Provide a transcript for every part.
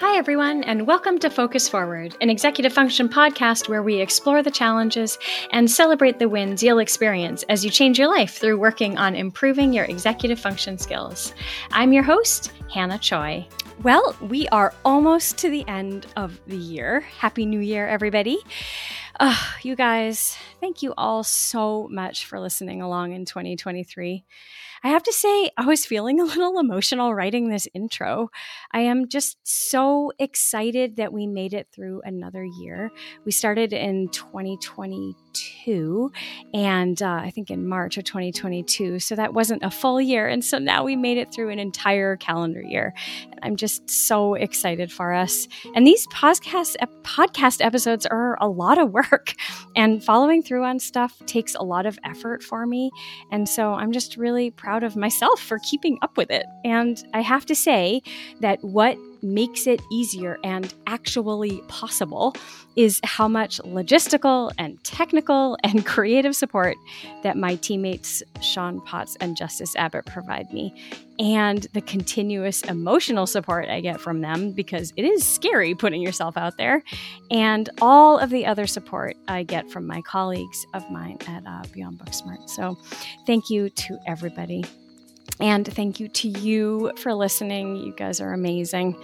Hi, everyone, and welcome to Focus Forward, an executive function podcast where we explore the challenges and celebrate the wins you'll experience as you change your life through working on improving your executive function skills. I'm your host, Hannah Choi. Well, we are almost to the end of the year. Happy New Year, everybody. Uh, you guys, thank you all so much for listening along in 2023. I have to say, I was feeling a little emotional writing this intro. I am just so excited that we made it through another year. We started in 2022, and uh, I think in March of 2022. So that wasn't a full year. And so now we made it through an entire calendar year. I'm just so excited for us. And these podcast, podcast episodes are a lot of work, and following through on stuff takes a lot of effort for me. And so I'm just really proud of myself for keeping up with it. And I have to say that what makes it easier and actually possible is how much logistical and technical and creative support that my teammates Sean Potts and Justice Abbott provide me, and the continuous emotional support I get from them because it is scary putting yourself out there, and all of the other support I get from my colleagues of mine at uh, Beyond Booksmart. So, thank you to everybody. And thank you to you for listening. You guys are amazing.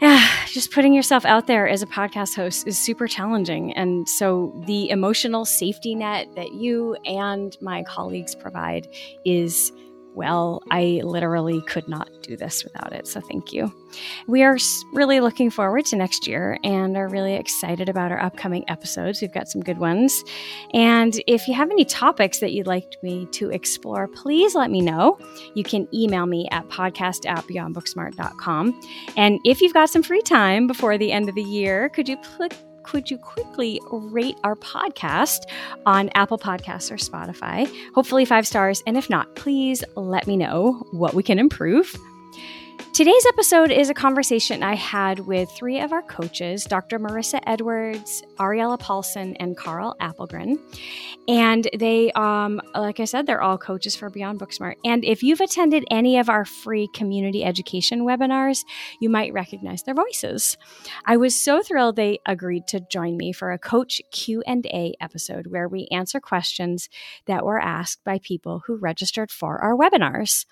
Yeah, just putting yourself out there as a podcast host is super challenging. And so the emotional safety net that you and my colleagues provide is well, I literally could not do this without it. So thank you. We are really looking forward to next year and are really excited about our upcoming episodes. We've got some good ones. And if you have any topics that you'd like me to explore, please let me know. You can email me at podcast at beyondbooksmart.com. And if you've got some free time before the end of the year, could you click could you quickly rate our podcast on Apple Podcasts or Spotify? Hopefully, five stars. And if not, please let me know what we can improve. Today's episode is a conversation I had with three of our coaches, Dr. Marissa Edwards, Ariela Paulsen, and Karl Apelgren. And they, um, like I said, they're all coaches for Beyond Booksmart. And if you've attended any of our free community education webinars, you might recognize their voices. I was so thrilled they agreed to join me for a coach Q&A episode where we answer questions that were asked by people who registered for our webinars.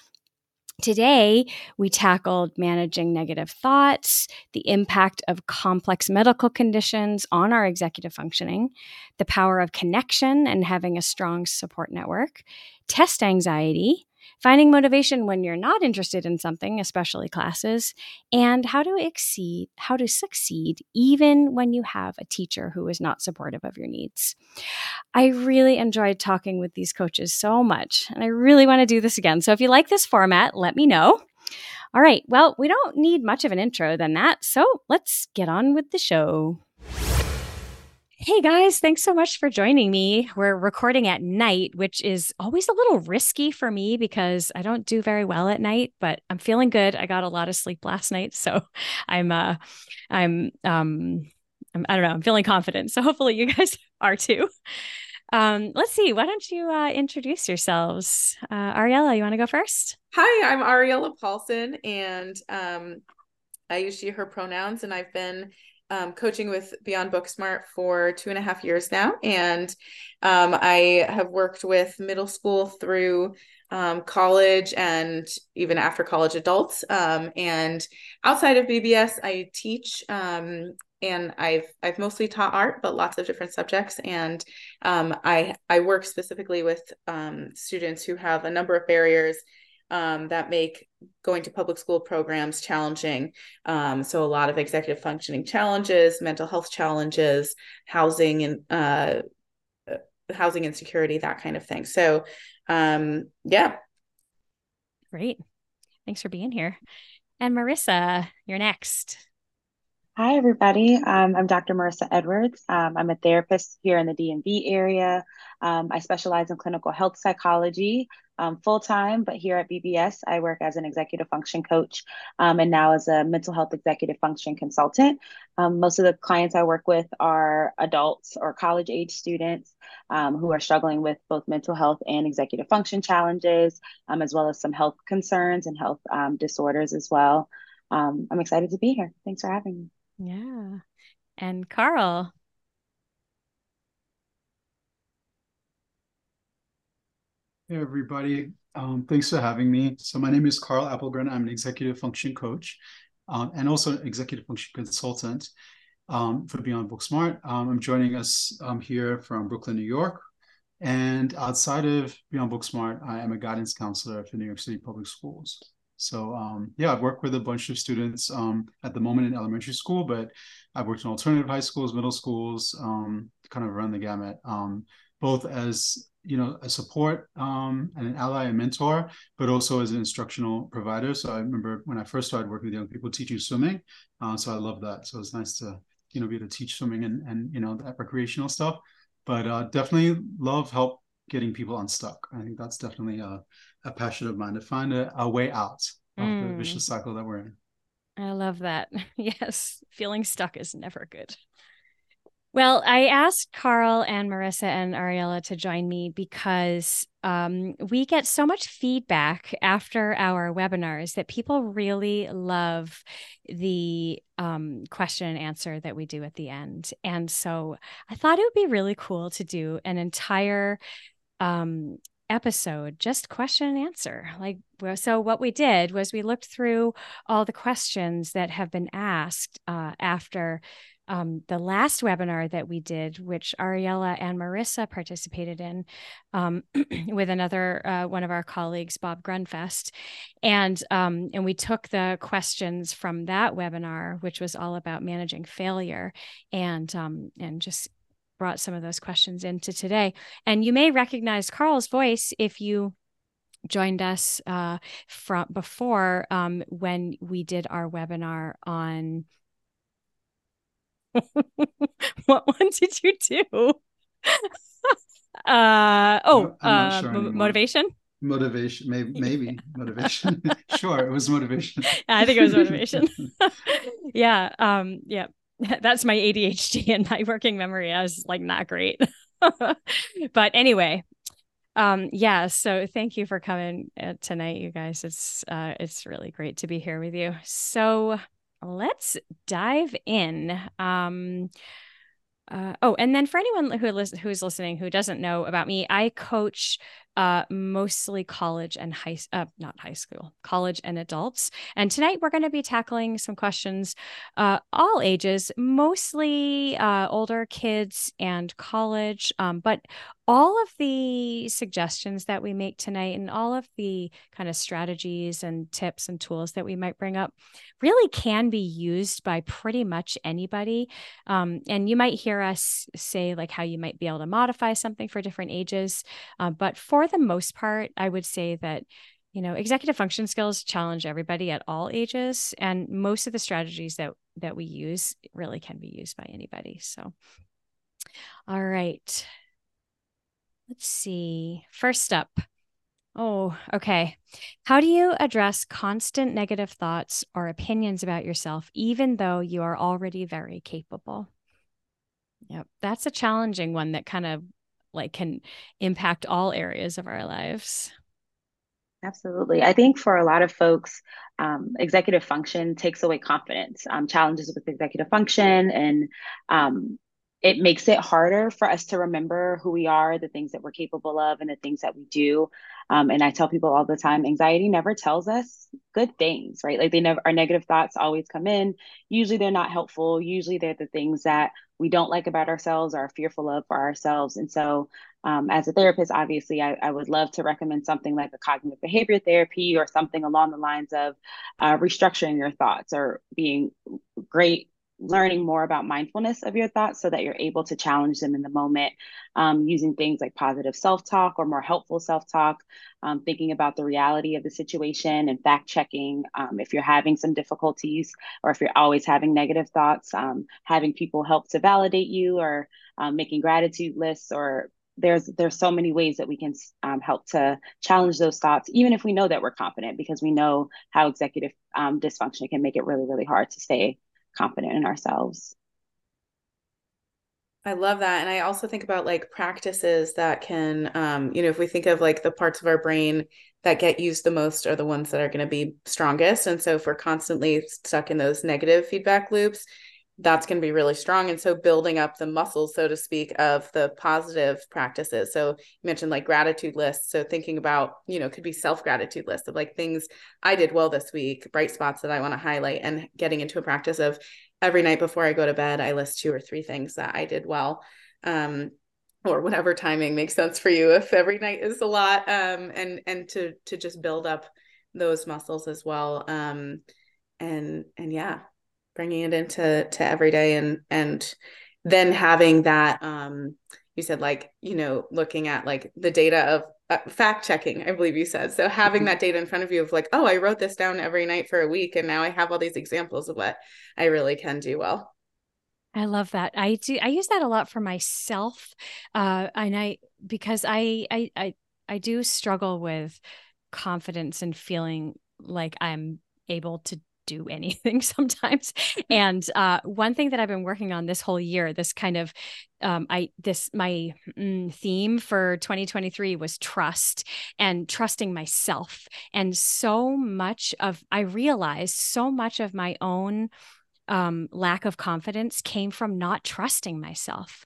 Today, we tackled managing negative thoughts, the impact of complex medical conditions on our executive functioning, the power of connection and having a strong support network, test anxiety, finding motivation when you're not interested in something, especially classes, and how to exceed, how to succeed even when you have a teacher who is not supportive of your needs. I really enjoyed talking with these coaches so much, and I really want to do this again. So if you like this format, let me know. All right, well, we don't need much of an intro than that, so let's get on with the show. Hey guys, thanks so much for joining me. We're recording at night, which is always a little risky for me because I don't do very well at night, but I'm feeling good. I got a lot of sleep last night, so I'm uh I'm um I'm, I don't know, I'm feeling confident. So hopefully you guys are too. Um, let's see, why don't you uh, introduce yourselves? Uh, Ariela, you want to go first? Hi, I'm Ariela Paulsen, and um, I use she, her pronouns, and I've been um, coaching with Beyond Booksmart for two and a half years now. And um, I have worked with middle school through um, college and even after college adults. Um, and outside of BBS, I teach um, and I've I've mostly taught art, but lots of different subjects. And um, I I work specifically with um, students who have a number of barriers um, that make going to public school programs challenging. Um, so a lot of executive functioning challenges, mental health challenges, housing and uh, uh, housing insecurity, that kind of thing. So um, yeah. Great. Thanks for being here. And Marissa, you're next. Hi, everybody. Um, I'm Dr. Marissa Edwards. Um, I'm a therapist here in the DMV area. Um, I specialize in clinical health psychology um, full time, but here at BBS, I work as an executive function coach um, and now as a mental health executive function consultant. Um, most of the clients I work with are adults or college age students who are struggling with both mental health and executive function challenges, as well as some health concerns and health disorders as well. I'm excited to be here. Thanks for having me. Yeah. And Karl. Hey, everybody. Um, thanks for having me. So my name is Karl Apelgren. I'm an executive function coach um, and also an executive function consultant um, for Beyond Booksmart. Um, I'm joining us um, here from Brooklyn, New York. And outside of Beyond Booksmart, I am a guidance counselor for New York City Public Schools. So um, yeah, I've worked with a bunch of students at the moment in elementary school, but I've worked in alternative high schools, middle schools, kind of run the gamut, both as you know a support um, and an ally and mentor but also as an instructional provider. So i remember when i first started working with young people teaching swimming uh, so i love that. So it's nice to you know be able to teach swimming and and you know that recreational stuff. But uh, definitely love help getting people unstuck. I think that's definitely a, a passion of mine to find a, a way out of mm. the vicious cycle that we're in i love that yes feeling stuck is never good well, I asked Karl and Marissa and Ariela to join me because um, we get so much feedback after our webinars that people really love the um, question and answer that we do at the end. And so I thought it would be really cool to do an entire um, episode just question and answer. Like so what we did was we looked through all the questions that have been asked uh, after um, the last webinar that we did, which Ariela and Marissa participated in um, with another uh, one of our colleagues, Bob Grunfest, and um, and we took the questions from that webinar, which was all about managing failure, and um, and just brought some of those questions into today. And you may recognize Karl's voice if you joined us uh, from before um, when we did our webinar on what one did you do? uh oh, uh, sure motivation. Motivation, maybe, maybe motivation. sure, it was motivation. I think it was motivation. yeah, um, yeah, that's my ADHD and my working memory. I was like not great, but anyway, um yeah so thank you for coming uh, tonight you guys it's uh it's really great to be here with you so let's dive in. Um, uh, oh, and then for anyone who listen, who's listening who doesn't know about me, I coach uh, mostly college and high, uh, not high school, college and adults. And tonight we're going to be tackling some questions, uh, all ages, mostly uh, older kids and college, um, but all of the suggestions that we make tonight and all of the kind of strategies and tips and tools that we might bring up really can be used by pretty much anybody. Um, and you might hear us say, like, how you might be able to modify something for different ages. Uh, but for the most part, I would say that you know executive function skills challenge everybody at all ages and most of the strategies that that we use really can be used by anybody so all right Let's see. First up. Oh, okay. How do you address constant negative thoughts or opinions about yourself, even though you are already very capable? Yep. That's a challenging one that kind of like can impact all areas of our lives. Absolutely. I think for a lot of folks, um, executive function takes away confidence. Um, challenges with executive function and um, it makes it harder for us to remember who we are, the things that we're capable of, and the things that we do. Um, and I tell people all the time, anxiety never tells us good things, right? Like they never, our negative thoughts always come in. Usually they're not helpful. Usually they're the things that we don't like about ourselves or are fearful of for ourselves. And so, um, as a therapist, obviously, I, I, would love to recommend something like a cognitive behavior therapy or something along the lines of uh, restructuring your thoughts or being great learning more about mindfulness of your thoughts so that you're able to challenge them in the moment um, using things like positive self-talk or more helpful self-talk um, thinking about the reality of the situation and fact checking um, if you're having some difficulties or if you're always having negative thoughts um, having people help to validate you or um, making gratitude lists or there's there's so many ways that we can um, help to challenge those thoughts even if we know that we're confident because we know how executive um, dysfunction can make it really really hard to stay confident in ourselves. I love that. And I also think about like practices that can, um, you know, if we think of like the parts of our brain that get used the most are the ones that are going to be strongest. And so if we're constantly stuck in those negative feedback loops, that's going to be really strong. And so building up the muscles, so to speak, of the positive practices. So you mentioned like gratitude lists. So thinking about, you know, could be self gratitude lists of like things I did well this week, bright spots that I want to highlight, and getting into a practice of every night before I go to bed, I list two or three things that I did well. Um, or whatever timing makes sense for you if every night is a lot um, and and to to just build up those muscles as well um, and and yeah bringing it into to every day and and then having that um you said like you know looking at like the data of uh, fact checking i believe you said so having mm-hmm. that data in front of you of like oh i wrote this down every night for a week and now i have all these examples of what i really can do well I love that. I do. I use that a lot for myself, uh, and I because I I I I do struggle with confidence and feeling like I'm able to do anything sometimes. And uh, one thing that I've been working on this whole year, this kind of, um, I this my mm, theme for 2023 was trust and trusting myself. And so much of I realized so much of my own um, lack of confidence came from not trusting myself.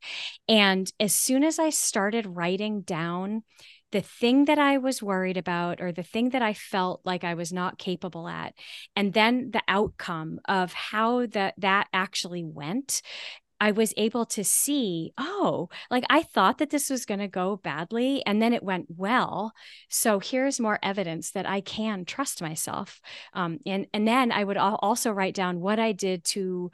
And as soon as I started writing down the thing that I was worried about or the thing that I felt like I was not capable at and then the outcome of how that that actually went I was able to see, oh, like I thought that this was going to go badly and then it went well. So here's more evidence that I can trust myself. Um, and, and then I would also write down what I did to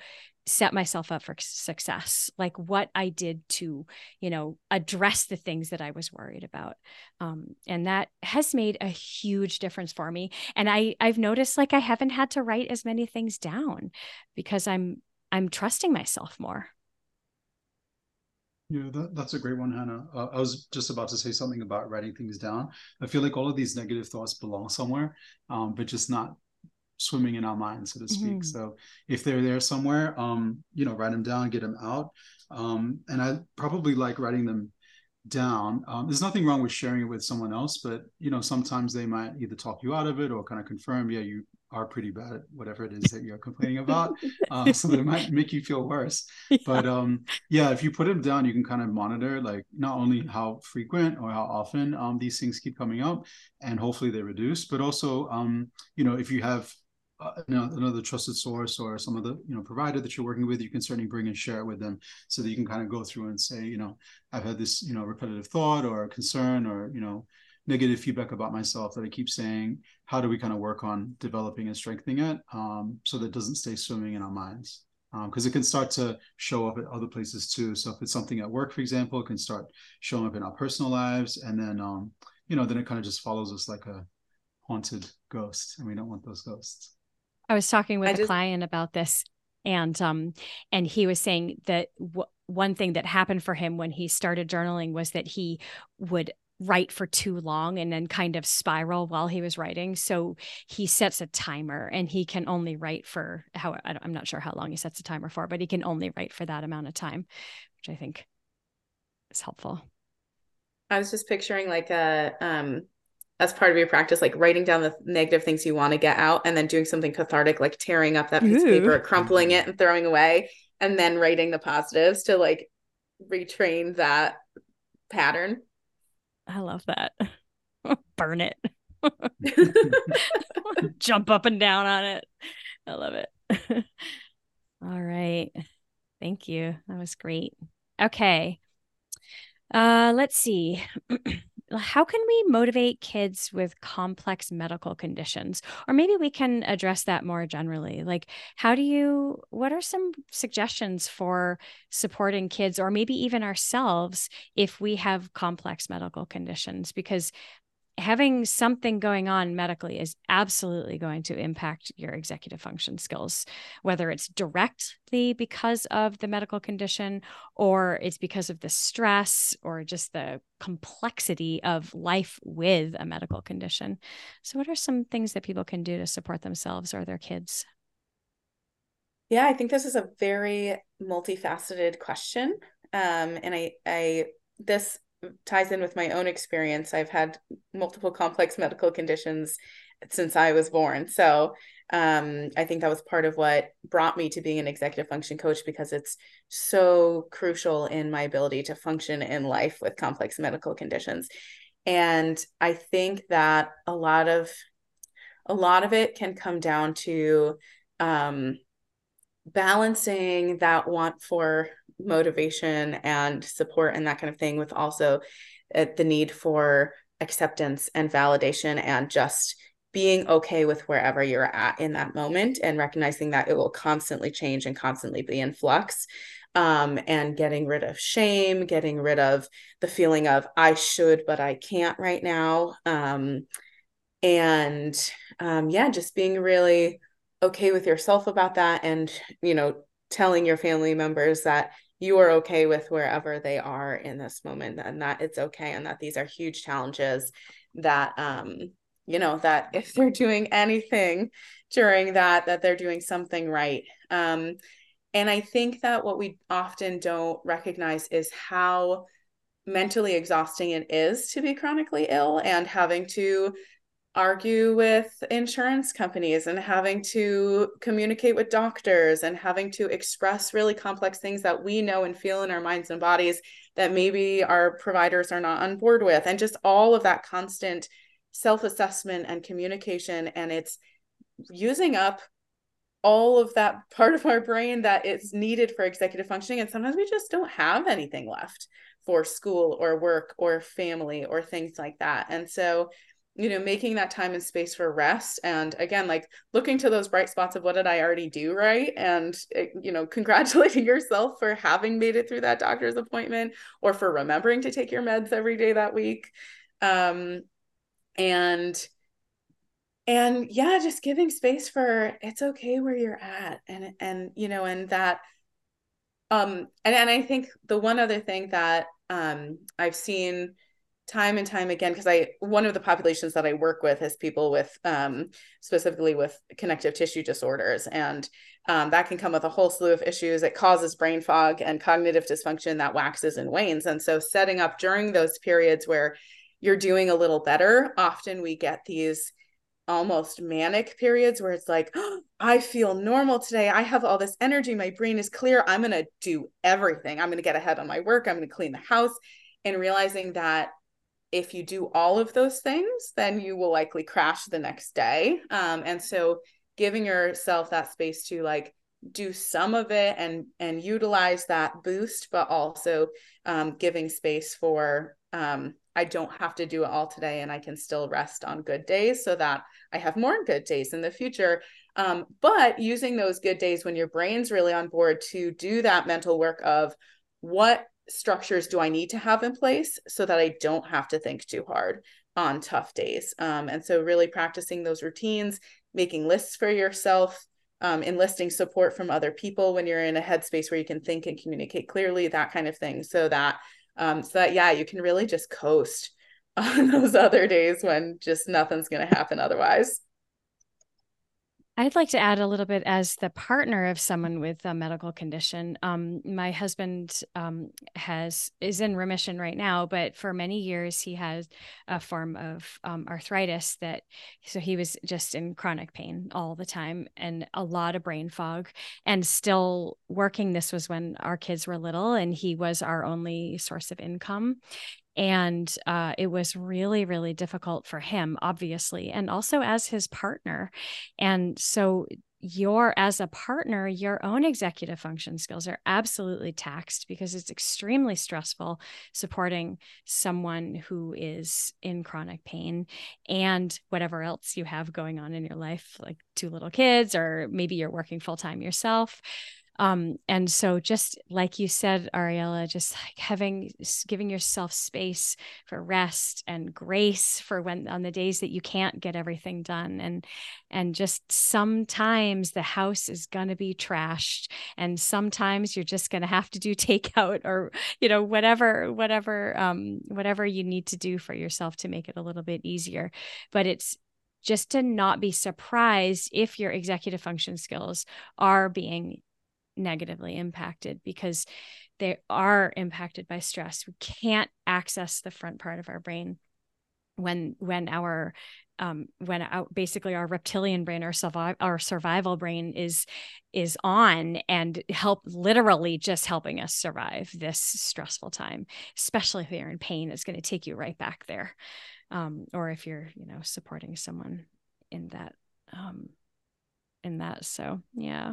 set myself up for success like what i did to you know address the things that i was worried about um, and that has made a huge difference for me and i i've noticed like i haven't had to write as many things down because i'm i'm trusting myself more yeah, that, that's a great one, Hannah. Uh, I was just about to say something about writing things down. I feel like all of these negative thoughts belong somewhere, um, but just not swimming in our minds, so to speak. Mm-hmm. So if they're there somewhere, um, you know, write them down, get them out. Um, and I probably like writing them down. Um, there's nothing wrong with sharing it with someone else, but you know, sometimes they might either talk you out of it or kind of confirm, yeah, you are pretty bad at whatever it is that you're complaining about. Uh, so that it might make you feel worse. Yeah. But um, yeah, if you put them down, you can kind of monitor like not only how frequent or how often um, these things keep coming up, and hopefully they reduce, but also um, you know, if you have uh, another trusted source or some of the you know provider that you're working with you can certainly bring and share it with them so that you can kind of go through and say you know i've had this you know repetitive thought or concern or you know negative feedback about myself that i keep saying how do we kind of work on developing and strengthening it um, so that it doesn't stay swimming in our minds? Because um, it can start to show up at other places too. So if it's something at work for example it can start showing up in our personal lives and then um, you know then it kind of just follows us like a haunted ghost and we don't want those ghosts I was talking with I a just... client about this and um and he was saying that w- one thing that happened for him when he started journaling was that he would write for too long and then kind of spiral while he was writing. So he sets a timer and he can only write for how i'm not sure how long he sets a timer for but he can only write for that amount of time which i think is helpful. I was just picturing like a um as part of your practice, like writing down the negative things you want to get out and then doing something cathartic, like tearing up that piece Ooh. of paper, crumpling it and throwing away, and then writing the positives to like retrain that pattern. I love that. Burn it. Jump up and down on it. I love it. All right. Thank you. That was great. Okay. Uh let's see how can we motivate kids with complex medical conditions? Or maybe we can address that more generally like how do you what are some suggestions for supporting kids or maybe even ourselves if we have complex medical conditions? Because having something going on medically is absolutely going to impact your executive function skills, whether it's directly because of the medical condition or it's because of the stress or just the complexity of life with a medical condition. So, what are some things that people can do to support themselves or their kids? Yeah, I think this is a very multifaceted question. Um, and I, I, this ties in with my own experience. I've had multiple complex medical conditions since I was born. So um, I think that was part of what brought me to being an executive function coach because it's so crucial in my ability to function in life with complex medical conditions. And I think that a lot of a lot of it can come down to um, balancing that want for motivation and support and that kind of thing with also uh, the need for acceptance and validation and just being okay with wherever you're at in that moment and recognizing that it will constantly change and constantly be in flux um, and getting rid of shame getting rid of the feeling of i should but i can't right now um, and um, yeah just being really okay with yourself about that and you know telling your family members that you are okay with wherever they are in this moment and that it's okay and that these are huge challenges that um you know that if they're doing anything during that that they're doing something right. Um and i think that what we often don't recognize is how mentally exhausting it is to be chronically ill and having to argue with insurance companies and having to communicate with doctors and having to express really complex things that we know and feel in our minds and bodies that maybe our providers are not on board with. And just all of that constant self-assessment and communication and it's using up all of that part of our brain that is needed for executive functioning. And sometimes we just don't have anything left for school or work or family or things like that. And so you know making that time and space for rest. And again like looking to those bright spots of what did i already do right? And eh, you know congratulating yourself for having made it through that doctor's appointment or for remembering to take your meds every day that week. Um and and yeah just giving space for it's okay where you're at. And and you know and that um and, and i think the one other thing that um i've seen time and time again because i one of the populations that i work with is people with um, specifically with connective tissue disorders. And um, that can come with a whole slew of issues. It causes brain fog and cognitive dysfunction that waxes and wanes. And so setting up during those periods where you're doing a little better often we get these almost manic periods where it's like oh, i feel normal today. I have all this energy. My brain is clear. I'm going to do everything. I'm going to get ahead on my work. I'm going to clean the house. And realizing that if you do all of those things, then you will likely crash the next day. Um, and so giving yourself that space to like do some of it and and utilize that boost, but also um, giving space for um, I don't have to do it all today, and I can still rest on good days so that I have more good days in the future. Um, but using those good days when your brain's really on board to do that mental work of what structures do I need to have in place so that I don't have to think too hard on tough days? Um, and so, really practicing those routines, making lists for yourself, um, enlisting support from other people when you're in a headspace where you can think and communicate clearly, that kind of thing. So that, um, so that yeah, you can really just coast on those other days when just nothing's going to happen otherwise. I'd like to add a little bit as the partner of someone with a medical condition. Um, my husband um, has is in remission right now, but for many years he has a form of um, arthritis that so he was just in chronic pain all the time and a lot of brain fog and still working. This was when our kids were little, and he was our only source of income and uh, it was really really difficult for him obviously and also as his partner and so your as a partner your own executive function skills are absolutely taxed because it's extremely stressful supporting someone who is in chronic pain and whatever else you have going on in your life like two little kids or maybe you're working full time yourself um, and so just like you said ariela just like having giving yourself space for rest and grace for when on the days that you can't get everything done and and just sometimes the house is to be trashed and sometimes you're just to have to do takeout or you know whatever whatever um whatever you need to do for yourself to make it a little bit easier. But it's just to not be surprised if your executive function skills are being negatively impacted because they are impacted by stress. We can't access the front part of our brain when when our um, when our, basically our reptilian brain, our survival, our survival brain is is on and help literally just helping us survive this stressful time, especially if you're in pain, it's going to take you right back there, um, or if you're you know supporting someone in that um, in that. So yeah,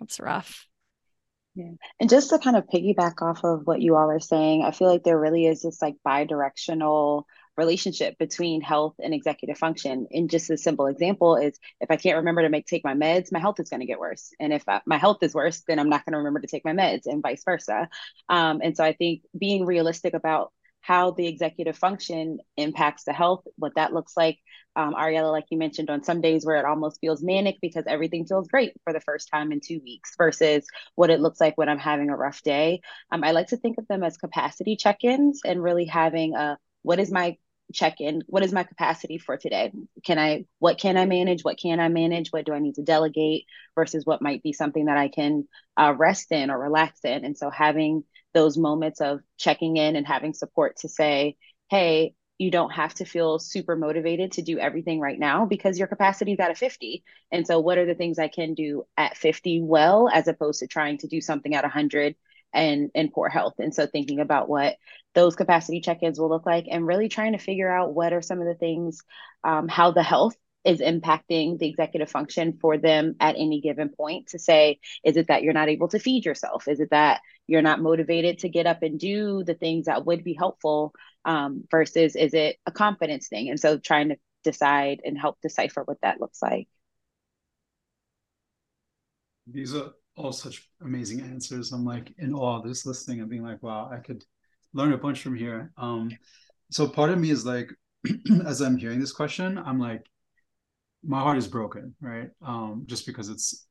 it's rough. Yeah. And just to kind of piggyback off of what you all are saying, I feel like there really is this like bi-directional relationship between health and executive function. And just a simple example is if I can't remember to make take my meds, my health is going to get worse. And if I, my health is worse, then I'm not going to remember to take my meds, and vice versa. Um, and so I think being realistic about how the executive function impacts the health, what that looks like. Um, Ariela, like you mentioned, on some days where it almost feels manic because everything feels great for the first time in two weeks versus what it looks like when I'm having a rough day. Um, I like to think of them as capacity check ins and really having a what is my check in what is my capacity for today can i what can i manage what can i manage what do i need to delegate versus what might be something that i can uh, rest in or relax in and so having those moments of checking in and having support to say hey you don't have to feel super motivated to do everything right now because your capacity is at a 50 and so what are the things i can do at 50 well as opposed to trying to do something at 100 and and poor health? And so thinking about what those capacity check-ins will look like and really trying to figure out what are some of the things um, how the health is impacting the executive function for them at any given point to say is it that you're not able to feed yourself is it that you're not motivated to get up and do the things that would be helpful um, versus is it a confidence thing and so trying to decide and help decipher what that looks like these are all such amazing answers. I'm like in awe this listening and being like, wow, I could learn a bunch from here. Um, so part of me is like, as I'm hearing this question, I'm like, my heart is broken, right? Um, just because it's,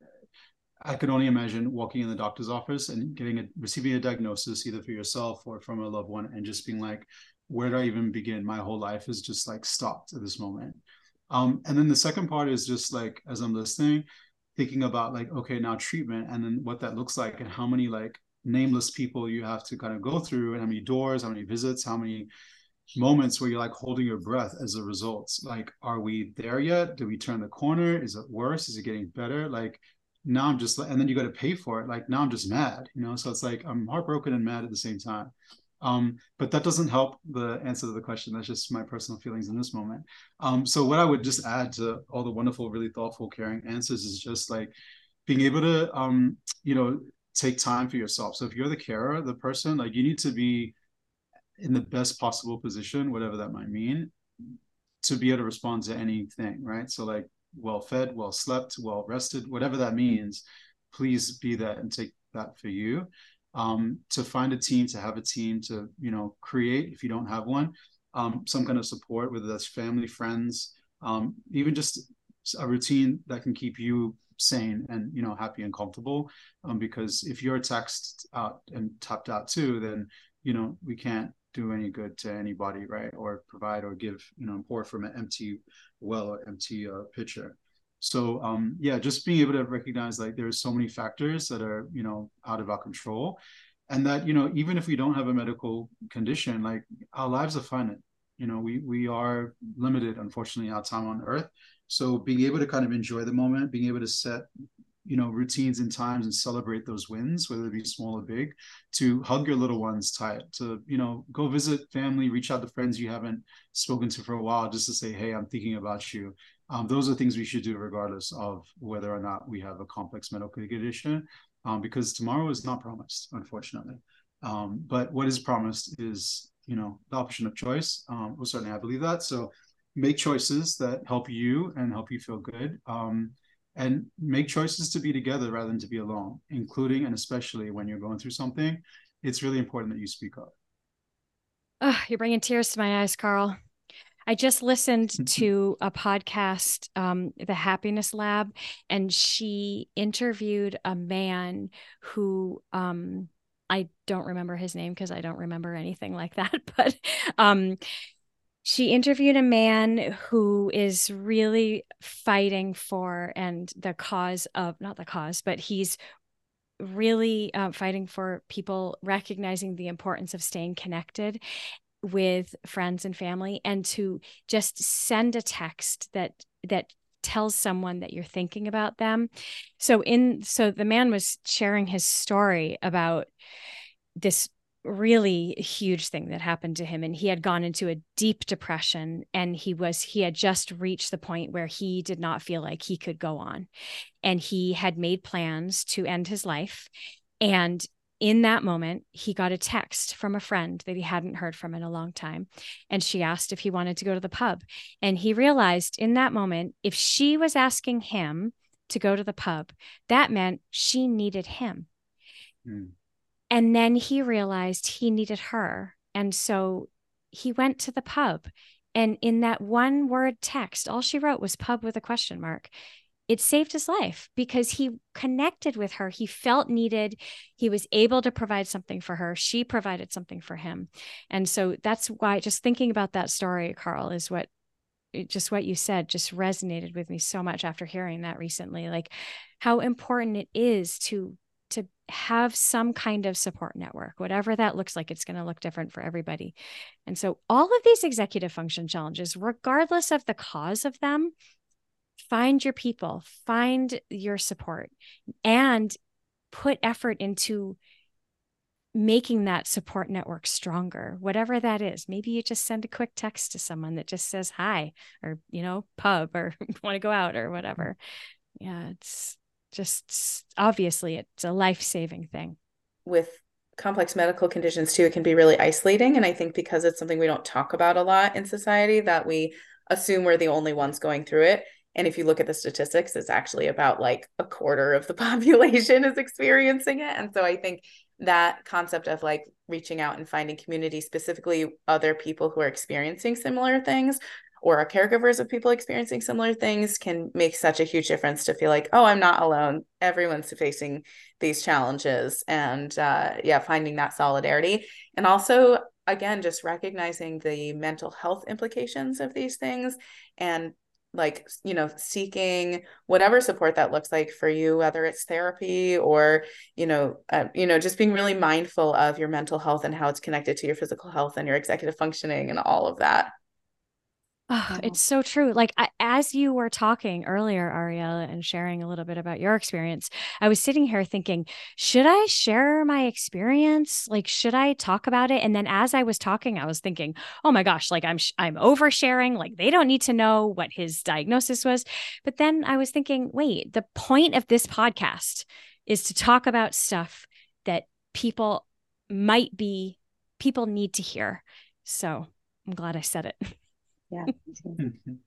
I could only imagine walking in the doctor's office and getting a receiving a diagnosis either for yourself or from a loved one, and just being like, where do I even begin? My whole life is just like stopped at this moment. Um, and then the second part is just like as I'm listening, thinking about like okay now treatment and then what that looks like and how many like nameless people you have to kind of go through and how many doors how many visits how many moments where you're like holding your breath as a result. Like are we there yet? Do we turn the corner? Is it worse? Is it getting better? Like now i'm just and then you got to pay for it. Like now i'm just mad you know? So it's like i'm heartbroken and mad at the same time. Um, but that doesn't help the answer to the question. That's just my personal feelings in this moment. Um, so what I would just add to all the wonderful, really thoughtful, caring answers is just like being able to, um, you know, take time for yourself. So if you're the carer, the person, like you need to be in the best possible position, whatever that might mean, to be able to respond to anything, right? So like well fed, well slept, well rested, whatever that means, please be that and take that for you um, to find a team, to have a team, to you know create if you don't have one, um, some kind of support, whether that's family, friends, um, even just a routine that can keep you sane and you know happy and comfortable. Um, because if you're taxed out and tapped out too, then you know we can't do any good to anybody, right? Or provide or give, you know, pour from an empty well or empty uh, pitcher. So um, yeah just being able to recognize like there's so many factors that are you know out of our control. And that you know even if we don't have a medical condition like our lives are finite. You know we we are limited unfortunately our time on earth. So being able to kind of enjoy the moment being able to set you know routines and times and celebrate those wins whether it be small or big to hug your little ones tight to you know go visit family reach out to friends you haven't spoken to for a while just to say hey i'm thinking about you. Um, those are things we should do regardless of whether or not we have a complex medical condition um, because tomorrow is not promised unfortunately. Um, but what is promised is you know the option of choice. Um, well certainly i believe that. So make choices that help you and help you feel good. Um, and make choices to be together rather than to be alone, including and especially when you're going through something. It's really important that you speak up. Oh, you're bringing tears to my eyes, Karl. I just listened to a podcast, um, The Happiness Lab, and she interviewed a man who um, I don't remember his name because I don't remember anything like that, but um, she interviewed a man who is really fighting for and the cause of not the cause but he's really uh, fighting for people recognizing the importance of staying connected with friends and family and to just send a text that that tells someone that you're thinking about them. So in so the man was sharing his story about this really huge thing that happened to him and he had gone into a deep depression and he was he had just reached the point where he did not feel like he could go on and he had made plans to end his life and in that moment he got a text from a friend that he hadn't heard from in a long time and she asked if he wanted to go to the pub and he realized in that moment if she was asking him to go to the pub that meant she needed him mm. And then he realized he needed her. And so he went to the pub. And in that one word text, all she wrote was pub with a question mark. It saved his life because he connected with her. He felt needed. He was able to provide something for her. She provided something for him. And so that's why just thinking about that story, Karl, is what just what you said just resonated with me so much after hearing that recently. Like how important it is to to have some kind of support network, whatever that looks like. It's going to look different for everybody. And so, all of these executive function challenges, regardless of the cause of them, find your people, find your support, and put effort into making that support network stronger whatever that is maybe you just send a quick text to someone that just says hi or you know pub or want to go out or whatever yeah it's just obviously it's a life-saving thing. With complex medical conditions too it can be really isolating and i think because it's something we don't talk about a lot in society that we assume we're the only ones going through it. And if you look at the statistics it's actually about like a quarter of the population is experiencing it. And so i think that concept of like reaching out and finding community specifically other people who are experiencing similar things or are caregivers of people experiencing similar things can make such a huge difference to feel like oh i'm not alone. Everyone's facing these challenges and uh, yeah finding that solidarity. And also again just recognizing the mental health implications of these things and like you know seeking whatever support that looks like for you whether it's therapy or you know uh, you know just being really mindful of your mental health and how it's connected to your physical health and your executive functioning and all of that Oh, it's so true. Like I, as you were talking earlier, Ariela, and sharing a little bit about your experience, I was sitting here thinking, should I share my experience? Like, should I talk about it? And then as I was talking, I was thinking, oh my gosh, like I'm I'm oversharing. Like they don't need to know what his diagnosis was. But then I was thinking, wait, the point of this podcast is to talk about stuff that people might be people need to hear. So I'm glad I said it. Yeah.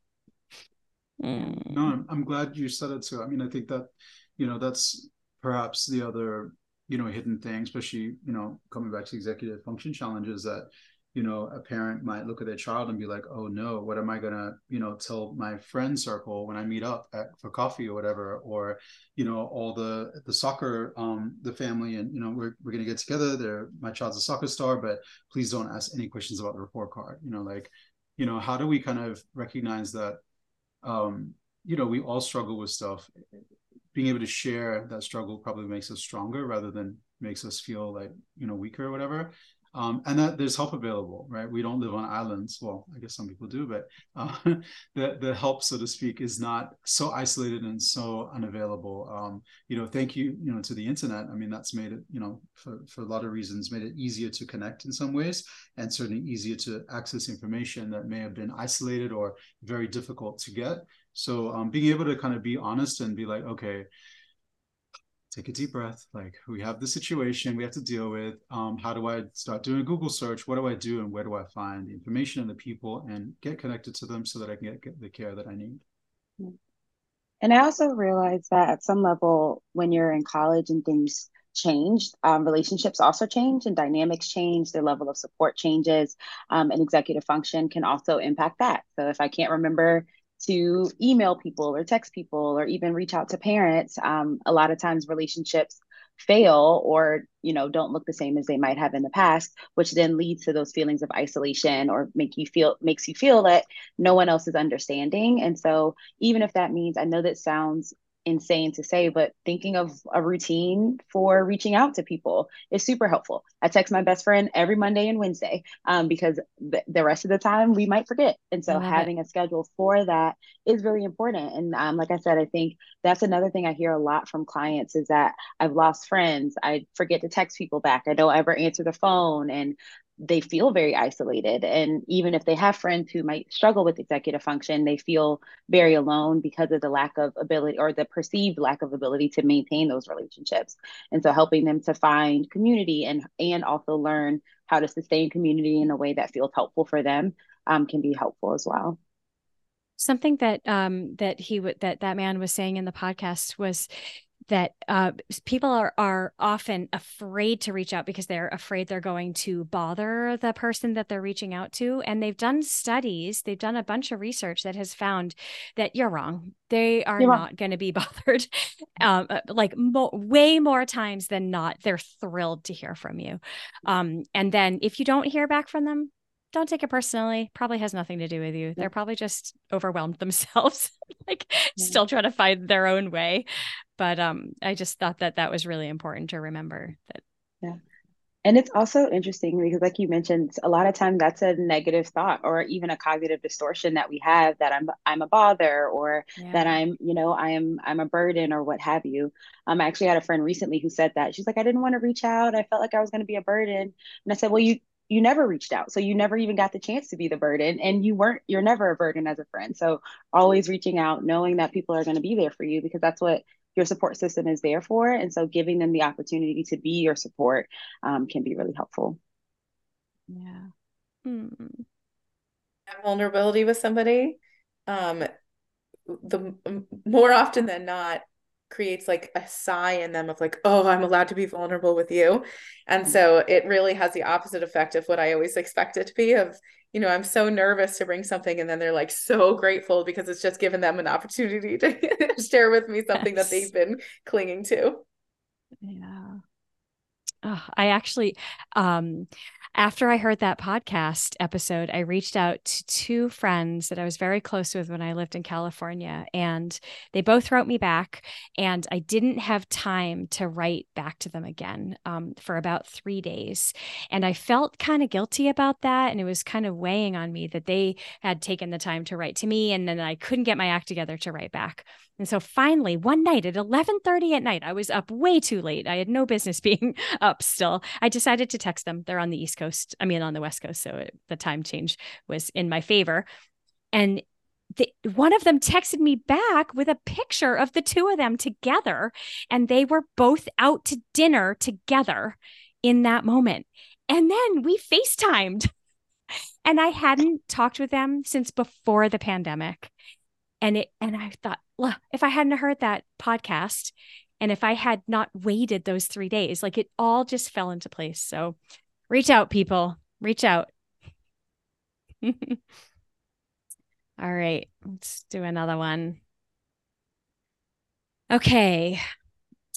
Mm. No, I'm, I'm glad you said it too. I mean, I think that, you know, that's perhaps the other, you know, hidden thing, especially, you know, coming back to executive function challenges that, you know, a parent might look at their child and be like, oh no, what am I gonna, you know, tell my friend circle when I meet up at, for coffee or whatever, or, you know, all the the soccer, um, the family, and you know, we're we're gonna get together. There, my child's a soccer star, but please don't ask any questions about the report card. You know, like you know how do we kind of recognize that um you know we all struggle with stuff. Being able to share that struggle probably makes us stronger rather than makes us feel like you know weaker or whatever um, and that there's help available, right? We don't live on islands. Well, I guess some people do, but uh, the the help, so to speak, is not so isolated and so unavailable. Um, you know, thank you, you know, to the internet. I mean, that's made it, you know, for for a lot of reasons, made it easier to connect in some ways, and certainly easier to access information that may have been isolated or very difficult to get. So, um, being able to kind of be honest and be like, okay take a deep breath like we have the situation we have to deal with. Um, how do i start doing a google search? What do i do and where do i find the information and the people and get connected to them so that i can get, get the care that i need? And i also realized that at some level when you're in college and things change um, relationships also change and dynamics change their level of support changes um, and executive function can also impact that. So if i can't remember to email people or text people or even reach out to parents um, a lot of times relationships fail or you know don't look the same as they might have in the past which then leads to those feelings of isolation or make you feel makes you feel that no one else is understanding. And so even if that means i know that sounds insane to say, but thinking of a routine for reaching out to people is super helpful. I text my best friend every Monday and Wednesday um, because th- the rest of the time we might forget. And so having it. a schedule for that is really important. And um, like I said, I think that's another thing I hear a lot from clients is that I've lost friends. I forget to text people back. I don't ever answer the phone. And they feel very isolated. And even if they have friends who might struggle with executive function, they feel very alone because of the lack of ability or the perceived lack of ability to maintain those relationships. And so helping them to find community and and also learn how to sustain community in a way that feels helpful for them um, can be helpful as well something that um that he would that that man was saying in the podcast was that uh, people are are often afraid to reach out because they're afraid they're going to bother the person that they're reaching out to and they've done studies they've done a bunch of research that has found that you're wrong they are you're not going to be bothered um, uh, like mo- way more times than not they're thrilled to hear from you um, and then if you don't hear back from them don't take it personally. Probably has nothing to do with you. They're probably just overwhelmed themselves, like still trying to find their own way. But um, I just thought that that was really important to remember that. Yeah. And it's also interesting because, like you mentioned, a lot of times that's a negative thought or even a cognitive distortion that we have that I'm I'm a bother or yeah. that I'm you know I am I'm a burden or what have you. Um, I actually had a friend recently who said that she's like I didn't want to reach out. I felt like I was going to be a burden, and I said, well, you you never reached out so you never even got the chance to be the burden and you weren't you're never a burden as a friend so always reaching out knowing that people are going to be there for you because that's what your support system is there for and so giving them the opportunity to be your support um, can be really helpful yeah hmm. vulnerability with somebody um, the more often than not creates like a sigh in them of like oh i'm allowed to be vulnerable with you and mm-hmm. so it really has the opposite effect of what i always expect it to be of you know i'm so nervous to bring something and then they're like so grateful because it's just given them an opportunity to share with me something yes. that they've been clinging to yeah oh, i actually um after I heard that podcast episode, I reached out to two friends that I was very close with when I lived in California, and they both wrote me back. And I didn't have time to write back to them again um, for about three days. And I felt kind of guilty about that. And it was kind of weighing on me that they had taken the time to write to me, and then I couldn't get my act together to write back. And so finally, one night at 11:30 at night, I was up way too late. I had no business being up still. I decided to text them. They're on the East Coast, I mean on the West Coast, so it, the time change was in my favor. And the, one of them texted me back with a picture of the two of them together and they were both out to dinner together in that moment. And then we FaceTimed. And I hadn't talked with them since before the pandemic and it and i thought if i hadn't heard that podcast and if i had not waited those three days like it all just fell into place so reach out people reach out all right let's do another one okay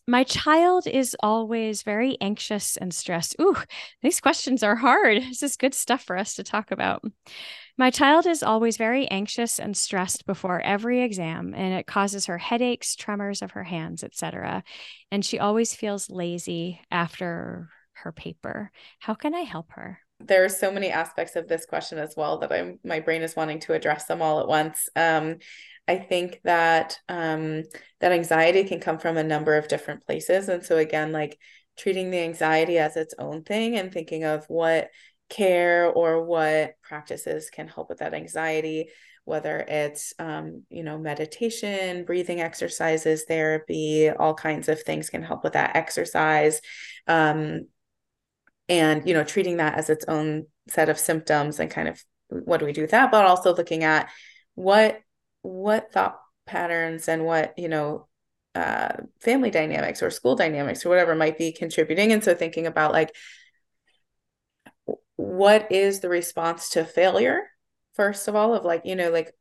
my child is always very anxious and stressed. Ooh, these questions are hard. This is good stuff for us to talk about. My child is always very anxious and stressed before every exam, and it causes her headaches, tremors of her hands, etc. And she always feels lazy after her paper. How can I help her? There are so many aspects of this question as well that I'm my brain is wanting to address them all at once. Um, I think that um, that anxiety can come from a number of different places, and so again, like treating the anxiety as its own thing and thinking of what care or what practices can help with that anxiety whether it's um, you know meditation breathing exercises therapy all kinds of things can help with that exercise um, and you know treating that as its own set of symptoms and kind of what do we do with that but also looking at what what thought patterns and what you know uh, family dynamics or school dynamics or whatever might be contributing. And so thinking about like what is the response to failure first of all of like you know like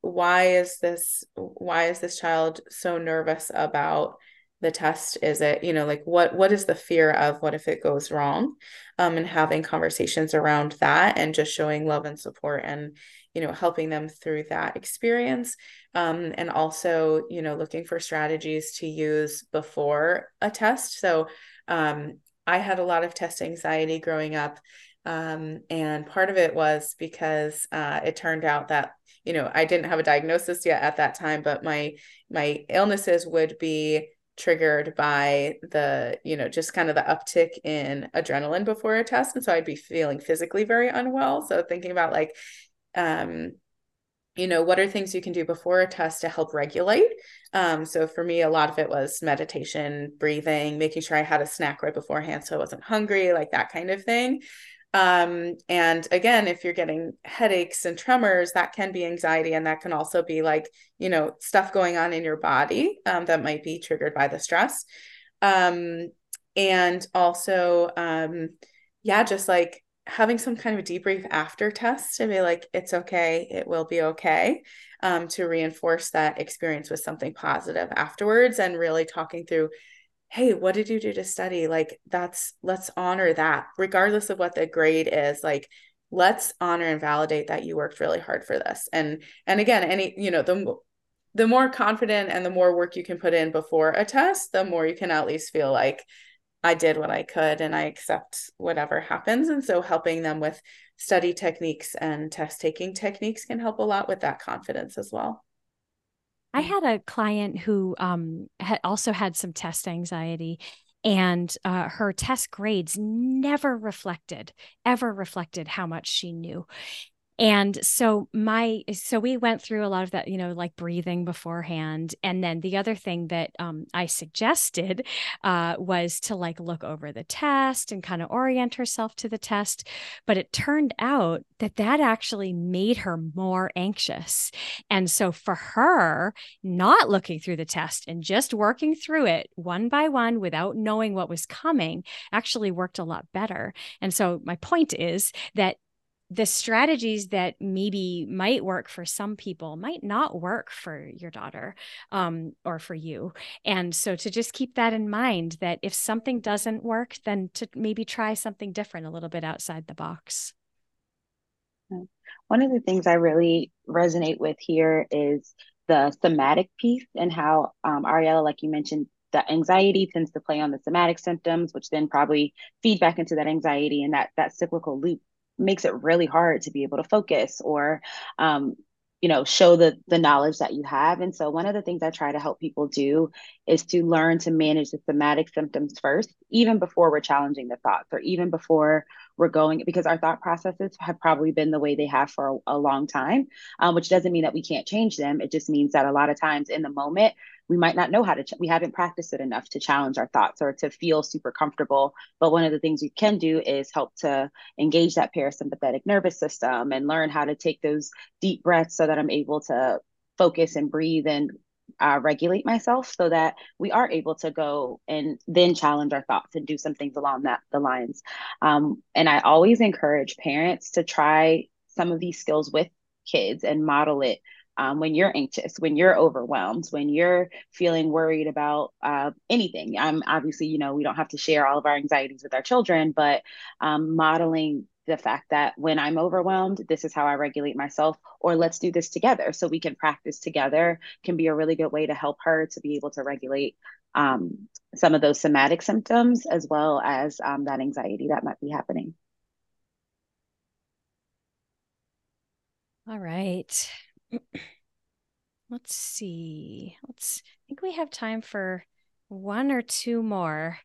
why is this why is this child so nervous about the test? Is it you know like what what is the fear of what if it goes wrong? Um and having conversations around that and just showing love and support and you know helping them through that experience. Um and also you know looking for strategies to use before a test. So um i had a lot of test anxiety growing up um and part of it was because uh it turned out that you know i didn't have a diagnosis yet at that time but my my illnesses would be triggered by the you know just kind of the uptick in adrenaline before a test. And so i'd be feeling physically very unwell. So thinking about like um you know what are things you can do before a test to help regulate? Um, so for me a lot of it was meditation breathing making sure i had a snack right beforehand so i wasn't hungry like that kind of thing um, and again, if you're getting headaches and tremors, that can be anxiety. And that can also be like, you know, stuff going on in your body um, that might be triggered by the stress. Um, and also, um, yeah, just like having some kind of debrief after test to be like, it's okay, it will be okay. Um, to reinforce that experience with something positive afterwards and really talking through hey what did you do to study? Like that's let's honor that regardless of what the grade is like let's honor and validate that you worked really hard for this. And and again any you know the the more confident and the more work you can put in before a test the more you can at least feel like i did what i could and i accept whatever happens. And so helping them with study techniques and test taking techniques can help a lot with that confidence as well I had a client who um, had also had some test anxiety, and uh, her test grades never reflected, ever reflected how much she knew and so my so we went through a lot of that you know like breathing beforehand. And then the other thing that um, i suggested uh, was to like look over the test and kind of orient herself to the test. But it turned out that that actually made her more anxious. And so for her not looking through the test and just working through it one by one without knowing what was coming actually worked a lot better. And so my point is that the strategies that maybe might work for some people might not work for your daughter um, or for you. And so to just keep that in mind that if something doesn't work, then to maybe try something different a little bit outside the box. One of the things I really resonate with here is the somatic piece and how um, Ariela, like you mentioned, the anxiety tends to play on the somatic symptoms, which then probably feed back into that anxiety and that that cyclical loop makes it really hard to be able to focus or um, you know show the the knowledge that you have. And so one of the things i try to help people do is to learn to manage the somatic symptoms first even before we're challenging the thoughts or even before we're going because our thought processes have probably been the way they have for a, a long time um, which doesn't mean that we can't change them. It just means that a lot of times in the moment we might not know how to ch- we haven't practiced it enough to challenge our thoughts or to feel super comfortable. But one of the things we can do is help to engage that parasympathetic nervous system and learn how to take those deep breaths so that i'm able to focus and breathe and uh, regulate myself so that we are able to go and then challenge our thoughts and do some things along that the lines um, and i always encourage parents to try some of these skills with kids and model it um, when you're anxious, when you're overwhelmed, when you're feeling worried about uh, anything. I'm obviously, you know, we don't have to share all of our anxieties with our children, but um, modeling the fact that when I'm overwhelmed, this is how I regulate myself, or let's do this together so we can practice together can be a really good way to help her to be able to regulate um, some of those somatic symptoms as well as um, that anxiety that might be happening. All right. Let's see. Let's I think we have time for one or two more.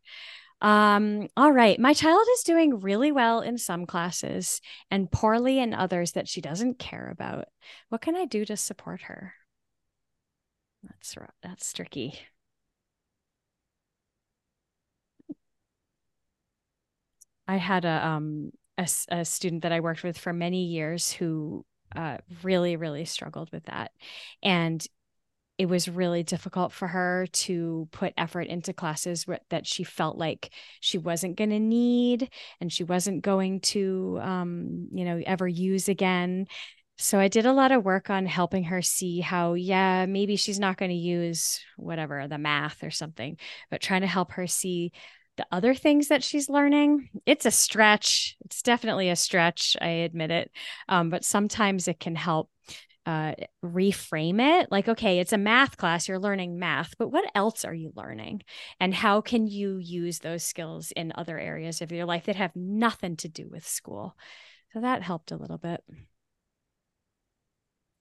Um, all right. My child is doing really well in some classes and poorly in others that she doesn't care about. What can I do to support her? That's that's tricky. I had a um a, a student that I worked with for many years who uh, really, really struggled with that. And it was really difficult for her to put effort into classes that she felt like she wasn't going to need and she wasn't going to, um, you know, ever use again. So I did a lot of work on helping her see how, yeah, maybe she's not going to use whatever, the math or something, but trying to help her see the other things that she's learning. It's a stretch. It's definitely a stretch. I admit it. Um, but sometimes it can help uh, reframe it. Like okay it's a math class you're learning math but what else are you learning? And how can you use those skills in other areas of your life that have nothing to do with school? So that helped a little bit.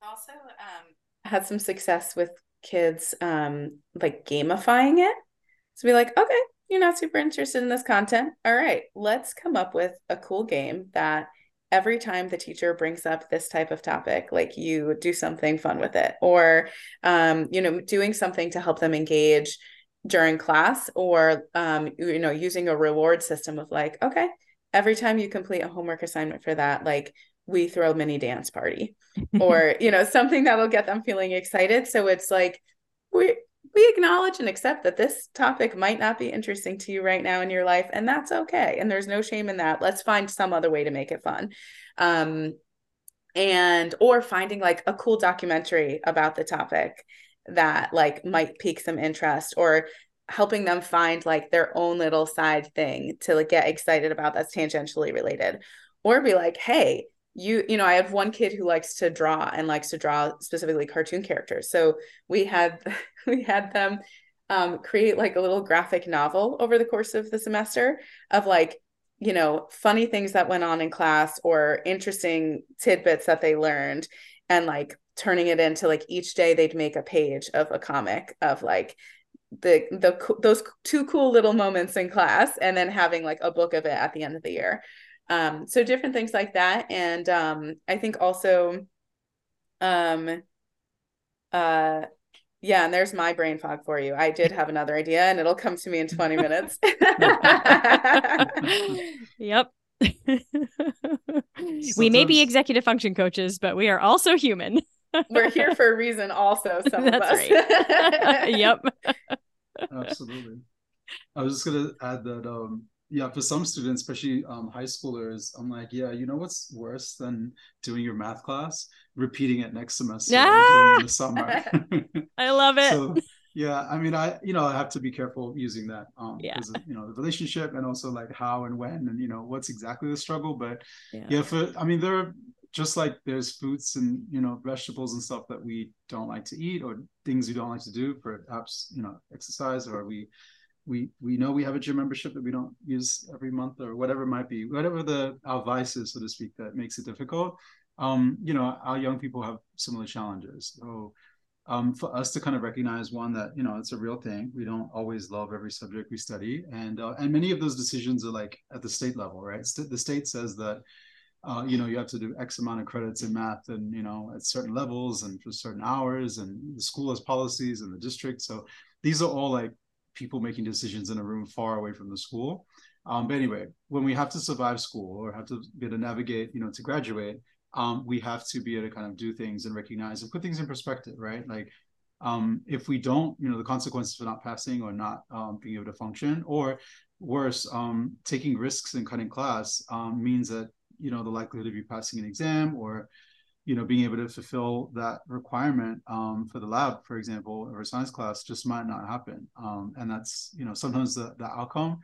Also um, had some success with kids um, like gamifying it. So be like okay you're not super interested in this content. All right let's come up with a cool game that every time the teacher brings up this type of topic like you do something fun with it or um, you know doing something to help them engage during class or um, you know using a reward system of like okay every time you complete a homework assignment for that like we throw a mini dance party or you know something that'll get them feeling excited. So it's like we we acknowledge and accept that this topic might not be interesting to you right now in your life and that's okay and there's no shame in that. Let's find some other way to make it fun. Um and or finding like a cool documentary about the topic that like might pique some interest or helping them find like their own little side thing to like get excited about that's tangentially related. Or be like hey you you know i have one kid who likes to draw and likes to draw specifically cartoon characters. So we had we had them um, create like a little graphic novel over the course of the semester of like you know funny things that went on in class or interesting tidbits that they learned and like turning it into like each day they'd make a page of a comic of like the the those two cool little moments in class and then having like a book of it at the end of the year um, so different things like that. And um, I think also, um, uh, yeah, and there's my brain fog for you. I did have another idea and it'll come to me in 20 minutes. yep. we may be executive function coaches, but we are also human. We're here for a reason, also. Some That's of us. right. yep. Absolutely. I was just gonna add that um, yeah for some students especially um, high schoolers i'm like yeah you know what's worse than doing your math class? Repeating it next semester yeah the summer. I love it. So, yeah i mean i you know i have to be careful using that um yeah. because of, you know the relationship and also like how and when and you know what's exactly the struggle but yeah, yeah for i mean there are just like there's fruits and you know vegetables and stuff that we don't like to eat or things we don't like to do perhaps you know exercise or we we we know we have a gym membership that we don't use every month or whatever it might be whatever the our vice is so to speak that makes it difficult. Um you know our young people have similar challenges. So um, for us to kind of recognize one that you know it's a real thing. We don't always love every subject we study. And uh, and many of those decisions are like at the state level right? The state says that uh, you know you have to do x amount of credits in math and you know at certain levels and for certain hours and the school has policies and the district. So these are all like people making decisions in a room far away from the school. Um, but anyway, when we have to survive school or have to be able to navigate, you know, to graduate, um, we have to be able to kind of do things and recognize and put things in perspective, right? Like, um, if we don't, you know, the consequences for not passing or not um, being able to function, or worse, um, taking risks and cutting class um, means that you know the likelihood of you passing an exam or you know being able to fulfill that requirement um, for the lab for example or a science class just might not happen. Um, and that's you know sometimes the, the outcome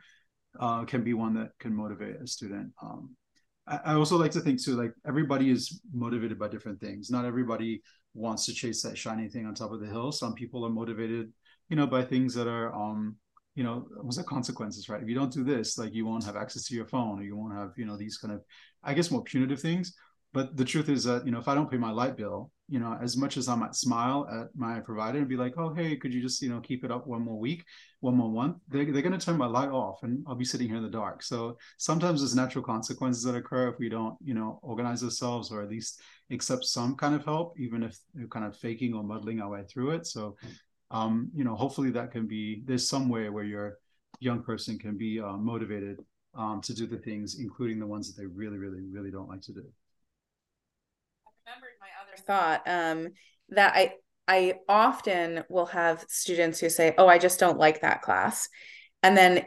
uh, can be one that can motivate a student. Um, I, I, also like to think too like everybody is motivated by different things. Not everybody wants to chase that shiny thing on top of the hill. Some people are motivated you know by things that are um you know what's the consequences right? If you don't do this like you won't have access to your phone or you won't have you know these kind of i guess more punitive things but the truth is that you know if i don't pay my light bill you know as much as i might smile at my provider and be like oh hey could you just you know keep it up one more week one more month? They're, they're going to turn my light off and i'll be sitting here in the dark. So sometimes there's natural consequences that occur if we don't you know organize ourselves or at least accept some kind of help even if we're kind of faking or muddling our way through it. So um you know hopefully that can be there's some way where your young person can be uh, motivated um, to do the things including the ones that they really really really don't like to do thought um, that I I often will have students who say, "Oh, I just don't like that class," and then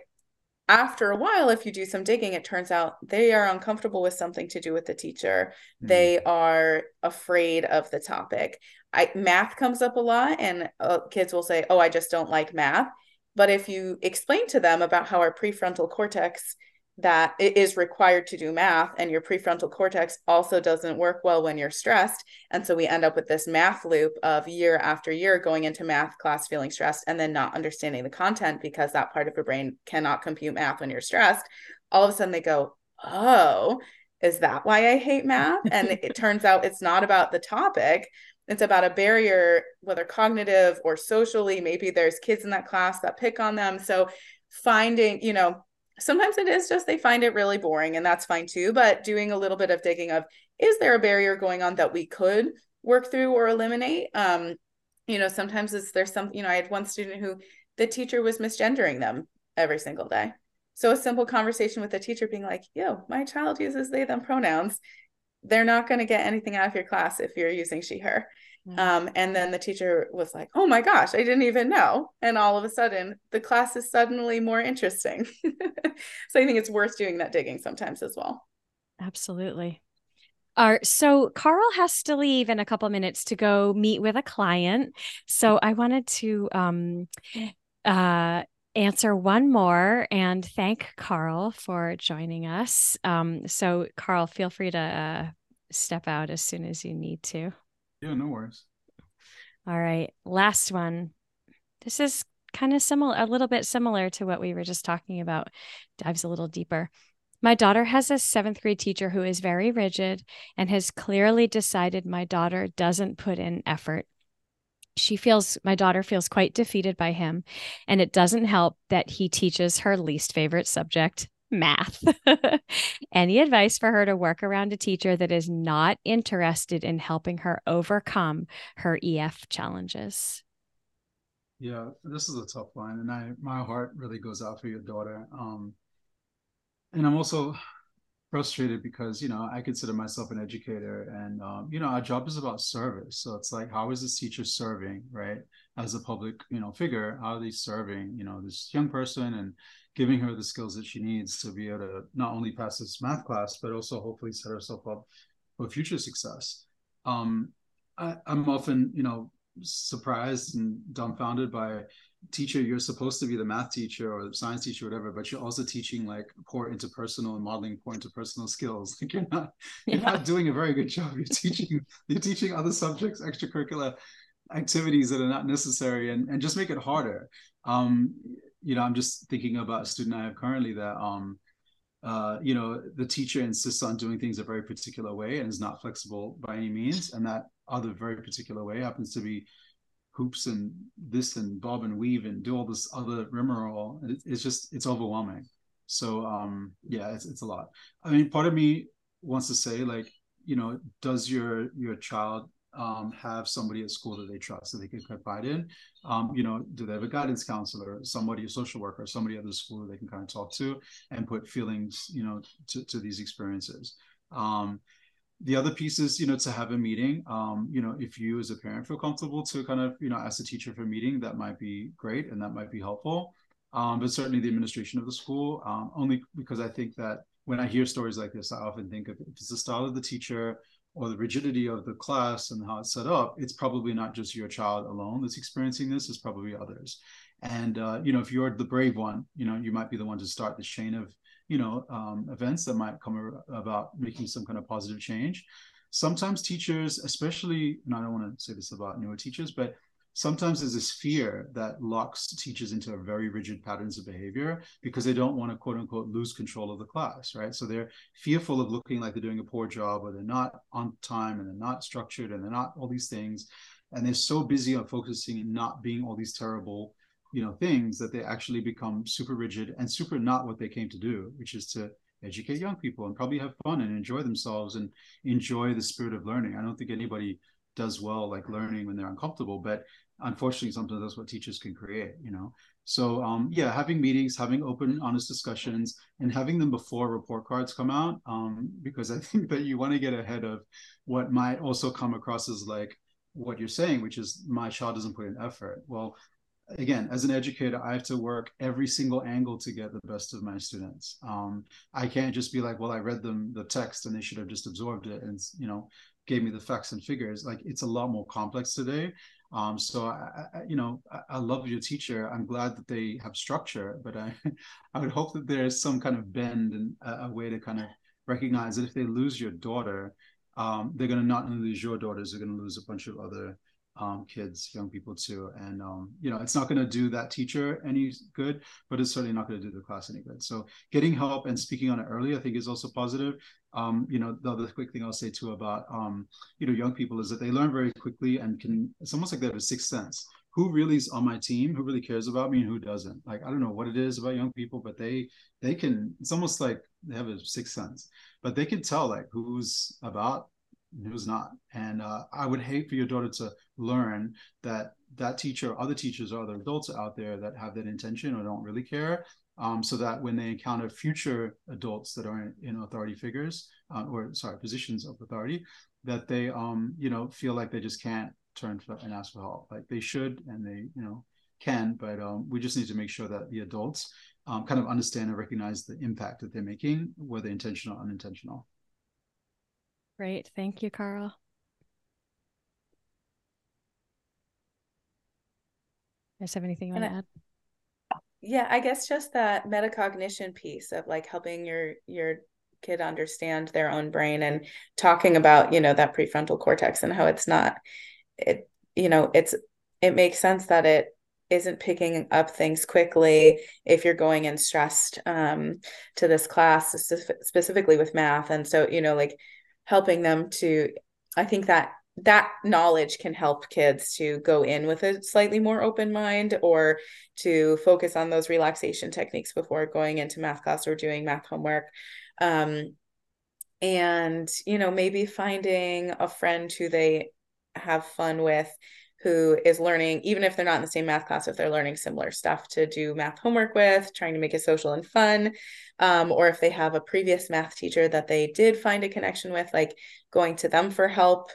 after a while, if you do some digging, it turns out they are uncomfortable with something to do with the teacher. Mm. They are afraid of the topic. I math comes up a lot, and uh, kids will say, "Oh, I just don't like math." But if you explain to them about how our prefrontal cortex that it is required to do math and your prefrontal cortex also doesn't work well when you're stressed. And so we end up with this math loop of year after year going into math class feeling stressed and then not understanding the content because that part of your brain cannot compute math when you're stressed. All of a sudden they go oh is that why i hate math? And it turns out it's not about the topic. It's about a barrier whether cognitive or socially. Maybe there's kids in that class that pick on them. So finding you know sometimes it is just they find it really boring and that's fine too but doing a little bit of digging of is there a barrier going on that we could work through or eliminate? Um you know sometimes it's there's some you know i had one student who the teacher was misgendering them every single day. So a simple conversation with the teacher being like yo my child uses they them pronouns. They're not going to get anything out of your class if you're using she her. Um, and then the teacher was like, oh my gosh, I didn't even know. And all of a sudden, the class is suddenly more interesting. so I think it's worth doing that digging sometimes as well. Absolutely. All right, so Karl has to leave in a couple minutes to go meet with a client. So I wanted to um, uh, answer one more and thank Karl for joining us. Um, so, Karl, feel free to uh, step out as soon as you need to. Yeah, no worries. All right. Last one. This is kind of similar, a little bit similar to what we were just talking about, dives a little deeper. My daughter has a seventh grade teacher who is very rigid and has clearly decided my daughter doesn't put in effort. She feels, my daughter feels quite defeated by him, and it doesn't help that he teaches her least favorite subject, math. Any advice for her to work around a teacher that is not interested in helping her overcome her EF challenges? Yeah, this is a tough one, and I my heart really goes out for your daughter. Um, and I'm also frustrated because you know I consider myself an educator, and um, you know our job is about service. So it's like, how is this teacher serving, right? As a public, you know, figure, how are they serving, you know, this young person and giving her the skills that she needs to be able to not only pass this math class, but also hopefully set herself up for future success. Um, I, I'm often, you know, surprised and dumbfounded by teacher you're supposed to be the math teacher or the science teacher or whatever but you're also teaching like poor interpersonal and modeling poor interpersonal skills like you're not you're yeah. not doing a very good job you're teaching you're teaching other subjects extracurricular activities that are not necessary and, and just make it harder um you know, I'm just thinking about a student I have currently that, um, uh, you know, the teacher insists on doing things a very particular way and is not flexible by any means. And that other very particular way happens to be hoops and this and bob and weave and do all this other rigmarole. It, it's just, it's overwhelming. So, um, yeah, it's, it's a lot. I mean, part of me wants to say like, you know, does your, your child um, have somebody at school that they trust that they can confide in. Um, you know, do they have a guidance counselor, somebody, a social worker, somebody at the school they can kind of talk to and put feelings, you know, to, to these experiences. Um, the other piece is, you know, to have a meeting. Um, you know, if you as a parent feel comfortable to kind of, you know, ask the teacher for a meeting, that might be great and that might be helpful. Um, but certainly the administration of the school, um, only because I think that when I hear stories like this, I often think of if it's the style of the teacher, or the rigidity of the class and how it's set up, it's probably not just your child alone that's experiencing this, it's probably others. And, uh, you know, if you're the brave one, you know, you might be the one to start the chain of, you know, um, events that might come about making some kind of positive change. Sometimes teachers, especially, and I don't want to say this about newer teachers, but sometimes there's this fear that locks teachers into very rigid patterns of behavior because they don't want to quote unquote lose control of the class right? So they're fearful of looking like they're doing a poor job or they're not on time and they're not structured and they're not all these things. And they're so busy on focusing and not being all these terrible you know things that they actually become super rigid and super not what they came to do which is to educate young people and probably have fun and enjoy themselves and enjoy the spirit of learning. I don't think anybody does well like learning when they're uncomfortable but unfortunately sometimes that's what teachers can create you know? So um, yeah having meetings having open honest discussions and having them before report cards come out um, because i think that you want to get ahead of what might also come across as like what you're saying which is my child doesn't put in effort. Well again, as an educator, I have to work every single angle to get the best of my students. Um, I can't just be like, well, I read them the text and they should have just absorbed it and you know gave me the facts and figures. Like it's a lot more complex today. Um, so I, I, you know, I, I, love your teacher. I'm glad that they have structure, but I, I would hope that there's some kind of bend and a, a way to kind of recognize that if they lose your daughter, um, they're going to not only lose your daughters, they're going to lose a bunch of other um, kids, young people too. And, um, you know, it's not going to do that teacher any good, but it's certainly not going to do the class any good. So getting help and speaking on it early, I think is also positive. Um, you know, the other quick thing I'll say too about, um, you know, young people is that they learn very quickly and can, it's almost like they have a sixth sense. Who really is on my team? Who really cares about me and who doesn't? Like, I don't know what it is about young people, but they, they can, it's almost like they have a sixth sense, but they can tell like who's about who's not. And uh, I would hate for your daughter to learn that that teacher, other teachers, or other adults out there that have that intention or don't really care. Um, so that when they encounter future adults that are in, in authority figures uh, or sorry positions of authority, that they um, you know feel like they just can't turn for, and ask for help. Like they should and they you know can, but um, we just need to make sure that the adults um, kind of understand and recognize the impact that they're making, whether intentional or unintentional. Great. Thank you, Karl. Does have anything you want to add? Yeah, I guess just that metacognition piece of like helping your your kid understand their own brain and talking about, you know, that prefrontal cortex and how it's not it you know, it's it makes sense that it isn't picking up things quickly if you're going in stressed um, to this class specifically with math. And so you know like helping them to i think that that knowledge can help kids to go in with a slightly more open mind or to focus on those relaxation techniques before going into math class or doing math homework. Um, and you know maybe finding a friend who they have fun with who is learning, even if they're not in the same math class, if they're learning similar stuff to do math homework with, trying to make it social and fun, um, or if they have a previous math teacher that they did find a connection with, like going to them for help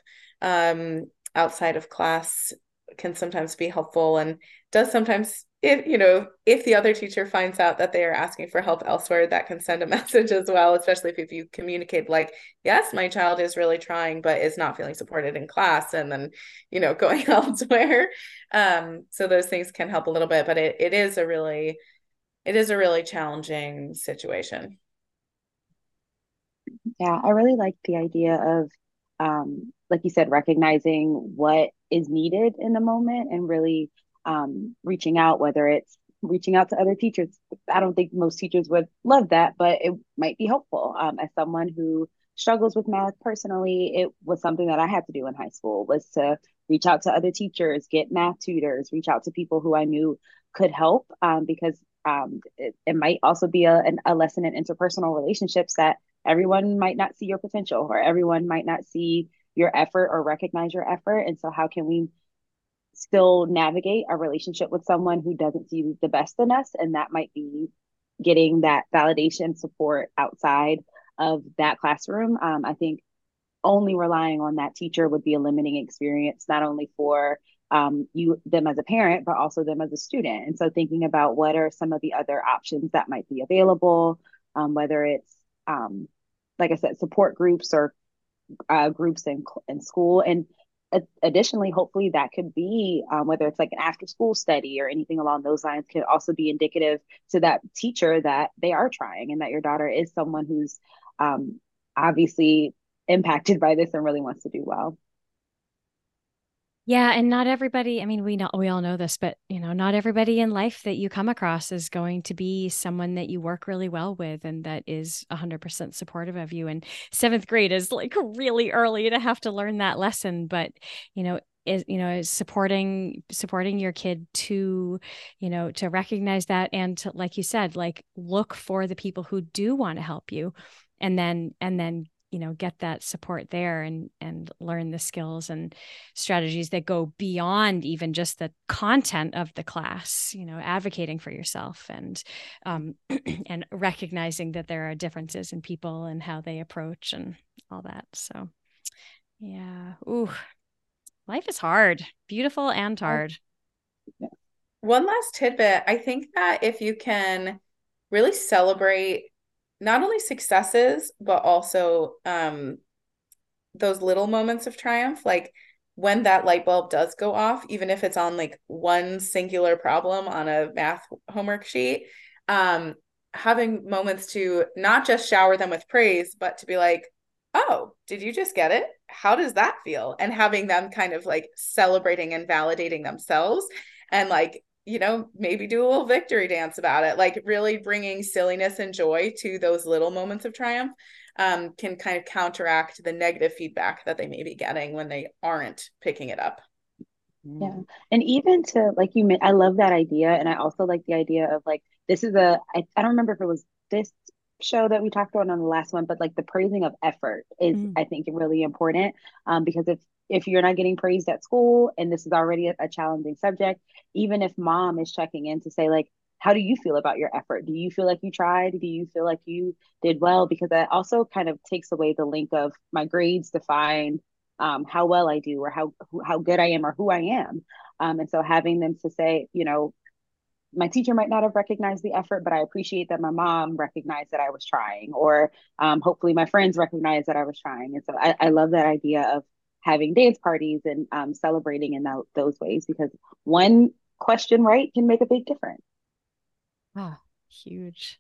um, outside of class can sometimes be helpful and does sometimes if you know if the other teacher finds out that they are asking for help elsewhere that can send a message as well especially if, if you communicate like yes my child is really trying but is not feeling supported in class and then you know going elsewhere. Um so those things can help a little bit but it, it is a really it is a really challenging situation. Yeah i really like the idea of um like you said recognizing what is needed in the moment and really um, reaching out, whether it's reaching out to other teachers. I don't think most teachers would love that, but it might be helpful. Um, as someone who struggles with math personally, it was something that I had to do in high school was to reach out to other teachers, get math tutors, reach out to people who I knew could help um, because um, it, it, might also be a, an, a lesson in interpersonal relationships that everyone might not see your potential or everyone might not see your effort or recognize your effort. And so, how can we still navigate a relationship with someone who doesn't see the best in us? And that might be getting that validation support outside of that classroom. Um, I think only relying on that teacher would be a limiting experience, not only for um, you them as a parent, but also them as a student. And so thinking about what are some of the other options that might be available, um, whether it's um, like I said, support groups or uh, groups in in school, and additionally, hopefully that could be um, whether it's like an after school study or anything along those lines could also be indicative to that teacher that they are trying and that your daughter is someone who's um, obviously impacted by this and really wants to do well. Yeah, and not everybody, I mean, we know we all know this, but you know, not everybody in life that you come across is going to be someone that you work really well with and that is 100% supportive of you. And 7th grade is like really early to have to learn that lesson, but you know, is you know is supporting supporting your kid to you know to recognize that and to like you said like look for the people who do want to help you and then and then you know get that support there and and learn the skills and strategies that go beyond even just the content of the class you know advocating for yourself and um and recognizing that there are differences in people and how they approach and all that. So yeah. Ooh life is hard beautiful and hard. one last tidbit I think that if you can really celebrate not only successes, but also um, those little moments of triumph, like when that light bulb does go off, even if it's on like one singular problem on a math homework sheet, um, having moments to not just shower them with praise, but to be like, oh, did you just get it? How does that feel? And having them kind of like celebrating and validating themselves and like, you know, maybe do a little victory dance about it, like really bringing silliness and joy to those little moments of triumph um, can kind of counteract the negative feedback that they may be getting when they aren't picking it up. Yeah. And even to like you, I love that idea. And I also like the idea of like, this is a, I, I don't remember if it was this show that we talked about on the last one, but like the praising of effort is, mm. I think, really important. Um, because if if you're not getting praised at school and this is already a, a challenging subject, even if mom is checking in to say like, how do you feel about your effort? Do you feel like you tried? Do you feel like you did well? Because that also kind of takes away the link of my grades define um, how well I do or how how good I am or who I am. Um, and so having them to say, you know, my teacher might not have recognized the effort, but I appreciate that my mom recognized that I was trying, or um, hopefully my friends recognize that I was trying. And so I, I love that idea of having dance parties and um, celebrating in that, those ways because one question right can make a big difference. Oh, huge.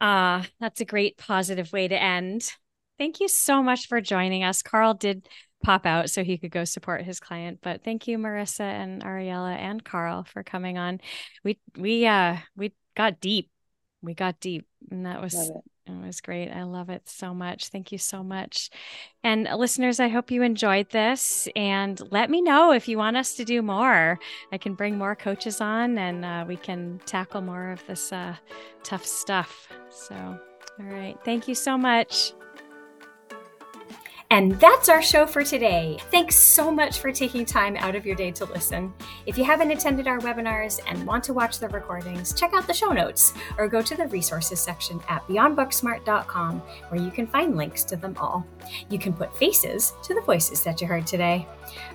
Ah, uh, that's a great positive way to end. Thank you so much for joining us. Karl did pop out so he could go support his client, but thank you Marissa and Ariela and Karl for coming on. We we uh we got deep. We got deep and that was it was great. I love it so much. Thank you so much. And listeners, I hope you enjoyed this. And let me know if you want us to do more. I can bring more coaches on and uh, we can tackle more of this uh, tough stuff. So, all right. Thank you so much. And that's our show for today. Thanks so much for taking time out of your day to listen. If you haven't attended our webinars and want to watch the recordings, check out the show notes or go to the resources section at beyondbooksmart.com where you can find links to them all. You can put faces to the voices that you heard today.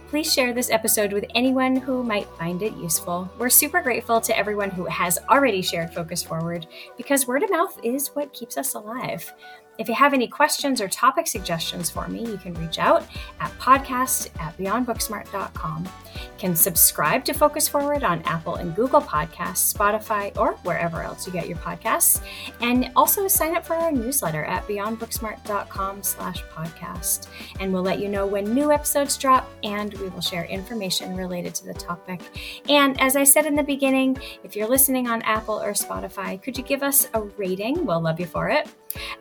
Please share this episode with anyone who might find it useful. We're super grateful to everyone who has already shared Focus Forward because word of mouth is what keeps us alive. If you have any questions or topic suggestions for me, you can reach out at podcast at beyondbooksmart.com. You can subscribe to Focus Forward on Apple and Google Podcasts, Spotify, or wherever else you get your podcasts. And also sign up for our newsletter at beyondbooksmart.com slash podcast. And we'll let you know when new episodes drop and we will share information related to the topic. And as I said in the beginning, if you're listening on Apple or Spotify, could you give us a rating? We'll love you for it.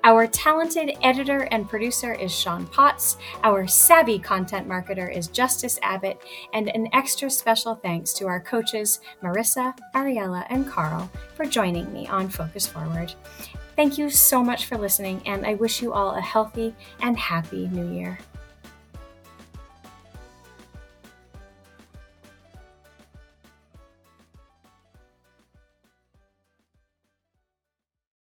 Our talented editor and producer is Sean Potts. Our savvy content marketer is Justice Abbott. And an extra special thanks to our coaches, Marissa, Ariela, and Karl, for joining me on Focus Forward. Thank you so much for listening, and I wish you all a healthy and happy new year.